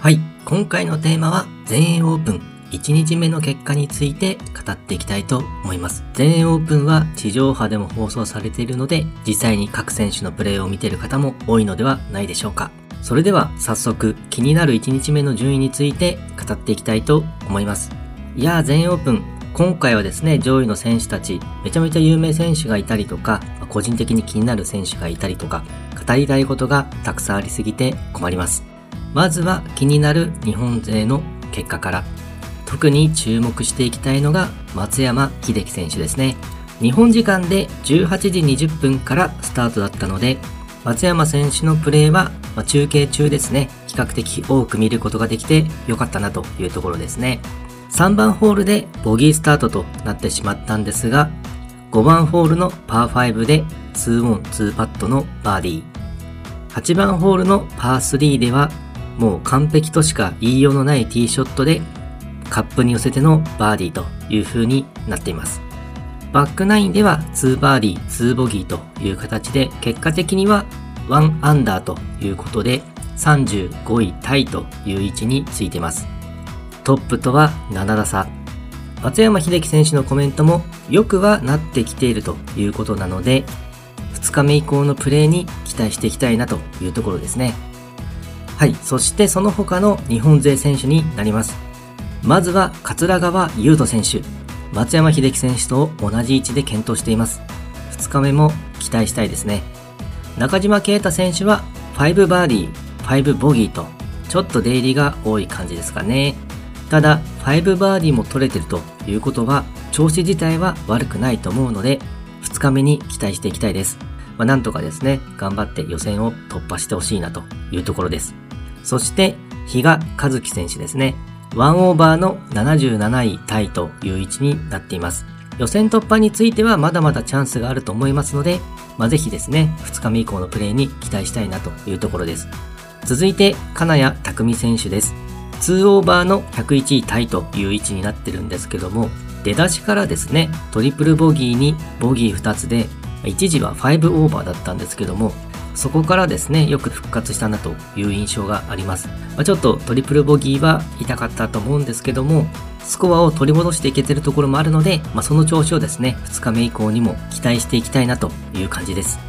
はい、今回のテーマは全英オープン1日目の結果について語っていきたいと思います。全英オープンは地上波でも放送されているので、実際に各選手のプレーを見ている方も多いのではないでしょうか。それでは早速気になる1日目の順位について語っていきたいと思います。いやー全英オープン今回はですね、上位の選手たち、めちゃめちゃ有名選手がいたりとか、個人的に気になる選手がいたりとか、語りたいことがたくさんありすぎて困ります。まずは気になる日本勢の結果から。特に注目していきたいのが松山英樹選手ですね。日本時間で18時20分からスタートだったので、松山選手のプレーは、中継中ですね、比較的多く見ることができてよかったなというところですね。3番ホールでボギースタートとなってしまったんですが、5番ホールのパー5で2オン2パットのバーディー。8番ホールのパー3ではもう完璧としか言いようのないティーショットでカップに寄せてのバーディーという風になっています。バックナインでは2バーディー、2ボギーという形で結果的には1アンダーということで35位タイという位置についてます。トップとは7打差。松山秀樹選手のコメントもよくはなってきているということなので、2日目以降のプレーに期待していきたいなというところですね。はい、そしてその他の日本勢選手になります。まずは桂川優斗選手。松山秀樹選手と同じ位置で検討しています。2日目も期待したいですね。中島啓太選手は5バーディー、5ボギーと、ちょっと出入りが多い感じですかね。ただ、5バーディーも取れてるということは、調子自体は悪くないと思うので、2日目に期待していきたいです。まあ、なんとかですね、頑張って予選を突破してほしいなというところです。そして、比嘉和樹選手ですね。1オーバーの77位タイという位置になっています。予選突破についてはまだまだチャンスがあると思いますので、まあ、ぜひですね、2日目以降のプレーに期待したいなというところです。続いて、金谷拓実選手です。2オーバーの101位タイという位置になってるんですけども、出だしからですね、トリプルボギーにボギー2つで、一時は5オーバーだったんですけども、そこからですね、よく復活したなという印象があります。まあ、ちょっとトリプルボギーは痛かったと思うんですけども、スコアを取り戻していけてるところもあるので、まあ、その調子をですね、2日目以降にも期待していきたいなという感じです。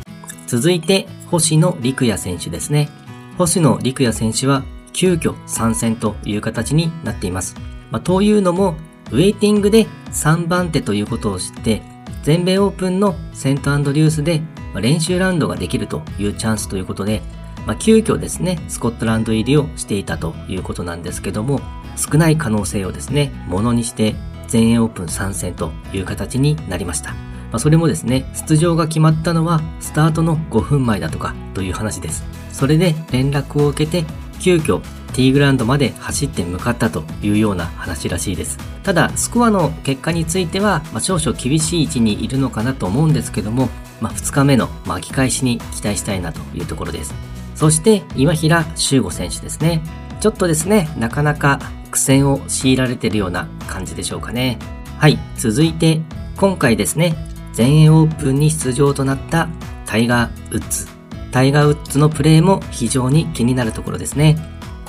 続いて、星野陸也選手ですね。星野陸也選手は急遽参戦という形になっています。まあ、というのも、ウェイティングで3番手ということを知って、全米オープンのセントアンドリュースで練習ラウンドができるというチャンスということで、まあ、急遽ですね、スコットランド入りをしていたということなんですけども、少ない可能性をですね、ものにして全英オープン参戦という形になりました。まあ、それもですね、出場が決まったのはスタートの5分前だとかという話です。それで連絡を受けて急遽ティーグラウンドまで走って向かったというような話らしいです。ただ、スコアの結果については、まあ、少々厳しい位置にいるのかなと思うんですけども、まあ、2日目の巻き返しに期待したいなというところです。そして、今平修吾選手ですね。ちょっとですね、なかなか苦戦を強いられているような感じでしょうかね。はい、続いて、今回ですね、全英オープンに出場となったタイガー・ウッズタイガー・ウッズのプレーも非常に気になるところですね。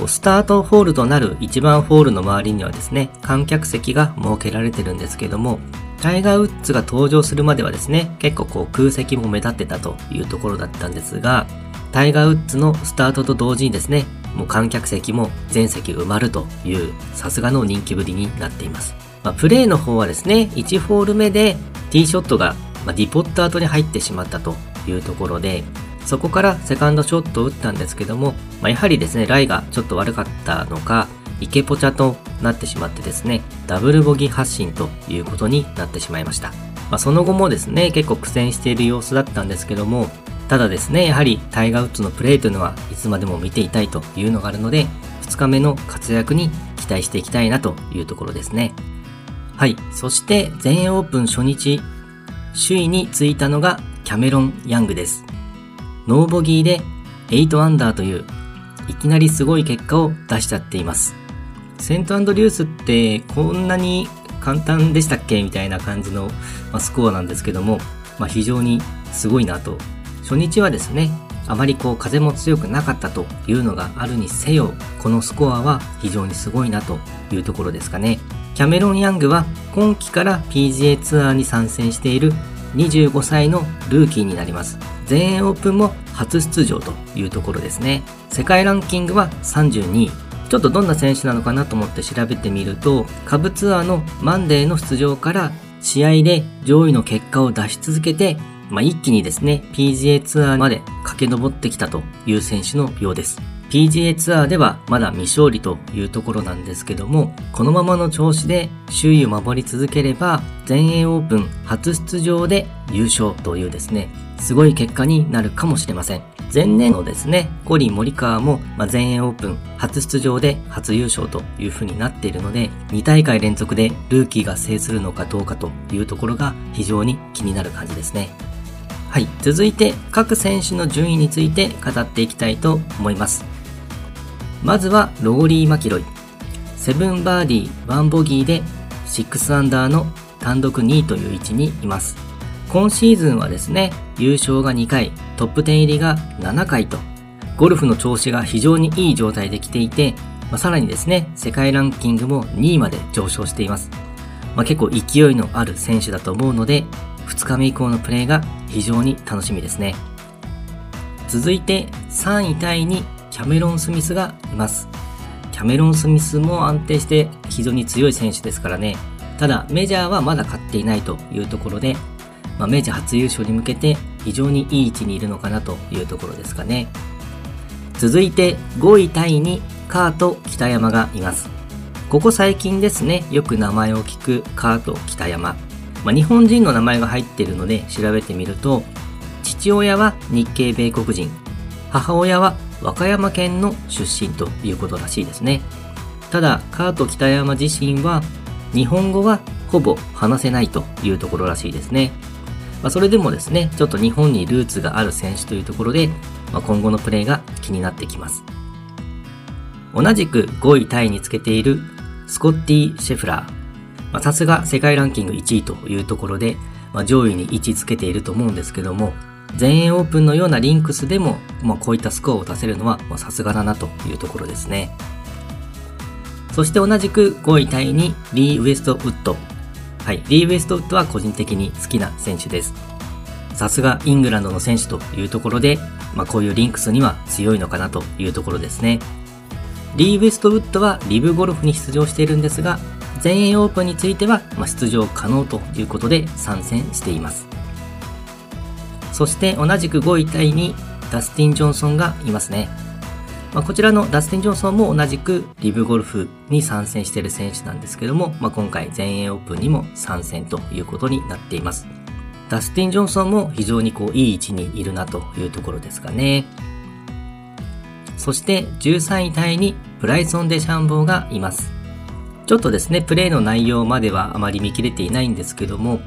こうスタートホールとなる1番ホールの周りにはですね、観客席が設けられてるんですけども、タイガー・ウッズが登場するまではですね、結構こう空席も目立ってたというところだったんですが、タイガー・ウッズのスタートと同時にですね、もう観客席も全席埋まるというさすがの人気ぶりになっています。まあ、プレーの方はですね、1ホール目でティーショットが、まあディポット後に入ってしまったというところで、そこからセカンドショットを打ったんですけども、まあ、やはりですね、ライがちょっと悪かったのか、イケポチャとなってしまってですね、ダブルボギー発進ということになってしまいました。まあ、その後もですね、結構苦戦している様子だったんですけども、ただですね、やはりタイガー・ウッズのプレーというのはいつまでも見ていたいというのがあるので、2日目の活躍に期待していきたいなというところですね。はい。そして全英オープン初日、首位についたのがキャメロン・ヤングです。ノーボギーで8アンダーといういきなりすごい結果を出しちゃっています。セントアンドリュースってこんなに簡単でしたっけ？みたいな感じの、まスコアなんですけども、まあ、非常にすごいなと。初日はですね、あまりこう風も強くなかったというのがあるにせよ、このスコアは非常にすごいなというところですかね。キャメロン・ヤングは今季から PGA ツアーに参戦している25歳のルーキーになります。全英オープンも初出場というところですね。世界ランキングは32位。ちょっとどんな選手なのかなと思って調べてみると、下部ツアーのマンデーの出場から試合で上位の結果を出し続けて、まあ、一気にですね、PGA ツアーまで駆け上ってきたという選手のようです。PGA ツアーではまだ未勝利というところなんですけども、このままの調子で周囲を守り続ければ、全英オープン初出場で優勝というですね、すごい結果になるかもしれません。前年のですね、コリン・モリカーも、まあ、全英オープン初出場で初優勝という風になっているので、2大会連続でルーキーが制するのかどうかというところが非常に気になる感じですね。はい、続いて各選手の順位について語っていきたいと思います。まずはローリー・マキロイ。7バーディー、1ボギーで6アンダーの単独2位という位置にいます。今シーズンはですね、優勝が2回、トップ10入りが7回と、ゴルフの調子が非常にいい状態で来ていて、まあ、さらにですね、世界ランキングも2位まで上昇しています。まあ、結構勢いのある選手だと思うので、2日目以降のプレーが非常に楽しみですね。続いて3位タイにキャメロン・スミスがいます。キャメロン・スミスも安定して非常に強い選手ですからね。ただメジャーはまだ勝っていないというところで、まあ、メジャー初優勝に向けて非常にいい位置にいるのかなというところですかね。続いて5位タイにカート北山がいます。ここ最近ですね、よく名前を聞くカート北山。まあ、日本人の名前が入っているので調べてみると、父親は日系米国人、母親は和歌山県の出身ということらしいですね。ただ、カート北山自身は日本語はほぼ話せないというところらしいですね。まあ、それでもですね、ちょっと日本にルーツがある選手というところで、まあ、今後のプレーが気になってきます。同じく5位タイにつけているスコッティ・シェフラー。さすが世界ランキング1位というところで、まあ、上位に位置つけていると思うんですけども、全英オープンのようなリンクスでも、まあ、こういったスコアを出せるのはさすがだなというところですね。そして同じく5位タイにリー・ウエストウッド。はい、リー・ウエストウッドは個人的に好きな選手です。さすがイングランドの選手というところで、まあ、こういうリンクスには強いのかなというところですね。リー・ウエストウッドはリブゴルフに出場しているんですが、全英オープンについては、出場可能ということで参戦しています。そして同じく5位タイにダスティン・ジョンソンがいますね。まあ、こちらのダスティン・ジョンソンも同じくリブゴルフに参戦している選手なんですけども、まあ、今回全英オープンにも参戦ということになっています。ダスティン・ジョンソンも非常にこういい位置にいるなというところですかね。そして13位タイにブライソン・デシャンボーがいます。ちょっとですね、プレーの内容まではあまり見切れていないんですけども、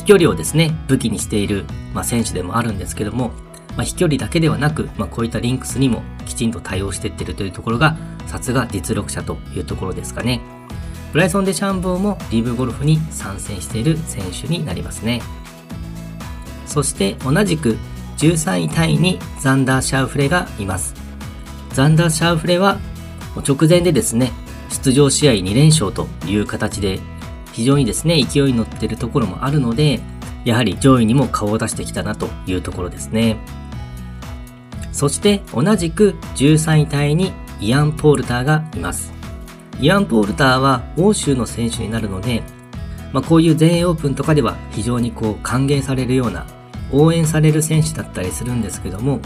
飛距離をですね、武器にしている、まあ、選手でもあるんですけども、まあ、飛距離だけではなく、まあ、こういったリンクスにもきちんと対応していってるというところが、さすが実力者というところですかね。ブライソン・デシャンボーもリブゴルフに参戦している選手になりますね。そして同じく13位タイにザンダー・シャウフレがいます。ザンダー・シャウフレは直前でですね、出場試合2連勝という形で非常にですね、勢いに乗ってるところもあるので、やはり上位にも顔を出してきたなというところですね。そして同じく13位タイにイアン・ポールターがいます。イアン・ポールターは欧州の選手になるので、まあ、こういう全英オープンとかでは非常にこう歓迎されるような応援される選手だったりするんですけども、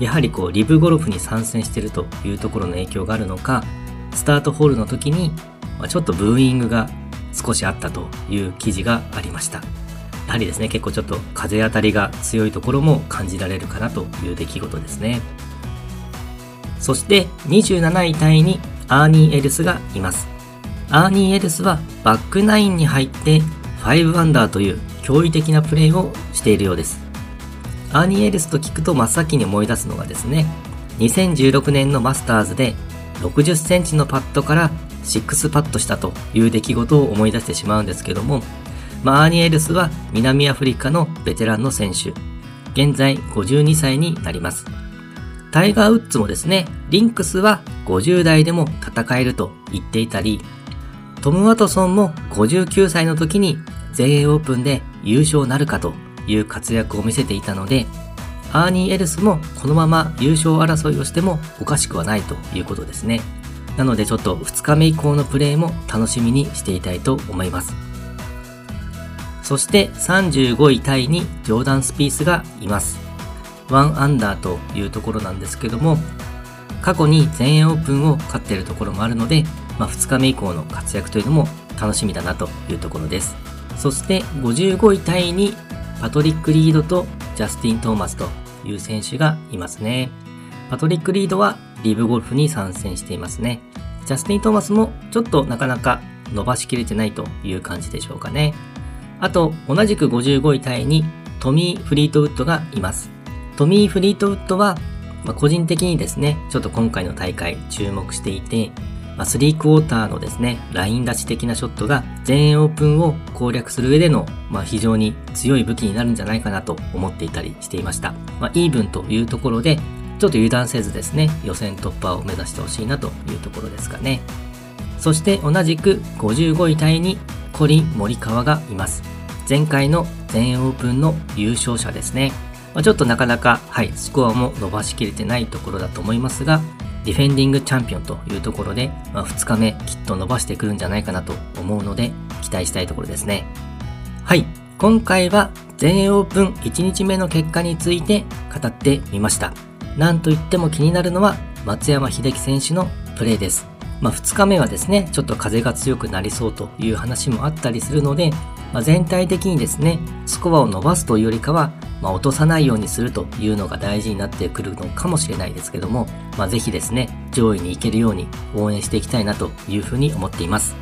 やはりこうリブゴルフに参戦してるというところの影響があるのか、スタートホールの時に、ちょっとブーイングが少しあったという記事がありました。やはりですね、結構ちょっと風当たりが強いところも感じられるかなという出来事ですね。そして27位タイにアーニー・エルスがいます。アーニー・エルスはバックナインに入って5アンダーという驚異的なプレーをしているようです。アーニー・エルスと聞くと真っ先に思い出すのがですね、2016年のマスターズで60センチのパットから6パットしたという出来事を思い出してしまうんですけども、まあ、アーニエルスは南アフリカのベテランの選手。現在52歳になります。タイガー・ウッズもですね、リンクスは50代でも戦えると言っていたり、トム・ワトソンも59歳の時に全英オープンで優勝なるかという活躍を見せていたので、アーニー・エルスもこのまま優勝争いをしてもおかしくはないということですね。なのでちょっと2日目以降のプレーも楽しみにしていたいと思います。そして35位タイにジョーダン・スピースがいます。1アンダーというところなんですけども、過去に全英オープンを勝っているところもあるので、まあ、2日目以降の活躍というのも楽しみだなというところです。そして55位タイにパトリック・リードとジャスティン・トーマスという選手がいますね。パトリック・リードはリブゴルフに参戦していますね。ジャスティン・トーマスもちょっとなかなか伸ばしきれてないという感じでしょうかね。あと、同じく55位タイにトミー・フリートウッドがいます。トミー・フリートウッドは、まあ、個人的にですね、ちょっと今回の大会注目していて、まあ、3クォーターのですね、ライン立ち的なショットが全英オープンを攻略する上での、まあ、非常に強い武器になるんじゃないかなと思っていたりしていました。まあ、イーブンというところで、ちょっと油断せずですね、予選突破を目指してほしいなというところですかね。そして同じく55位タイにコリン・モリカワがいます。前回の全英オープンの優勝者ですね。まあ、ちょっとなかなか、はい、スコアも伸ばしきれてないところだと思いますが、ディフェンディングチャンピオンというところで、まあ、2日目きっと伸ばしてくるんじゃないかなと思うので、期待したいところですね。はい、今回は全英オープン1日目の結果について語ってみました。なんといっても気になるのは松山英樹選手のプレーです。まあ、2日目はですね、ちょっと風が強くなりそうという話もあったりするので、まあ、全体的にですね、スコアを伸ばすというよりかは、まあ、落とさないようにするというのが大事になってくるのかもしれないですけども、まあ、ぜひですね、上位に行けるように応援していきたいなというふうに思っています。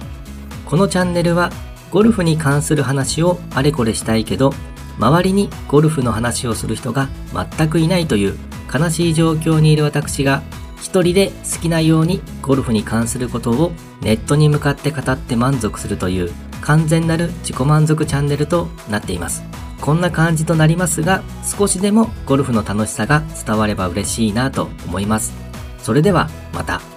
このチャンネルは、ゴルフに関する話をあれこれしたいけど、周りにゴルフの話をする人が全くいないという悲しい状況にいる私が一人で好きなようにゴルフに関することをネットに向かって語って満足するという完全なる自己満足チャンネルとなっています。こんな感じとなりますが、少しでもゴルフの楽しさが伝われば嬉しいなと思います。それではまた。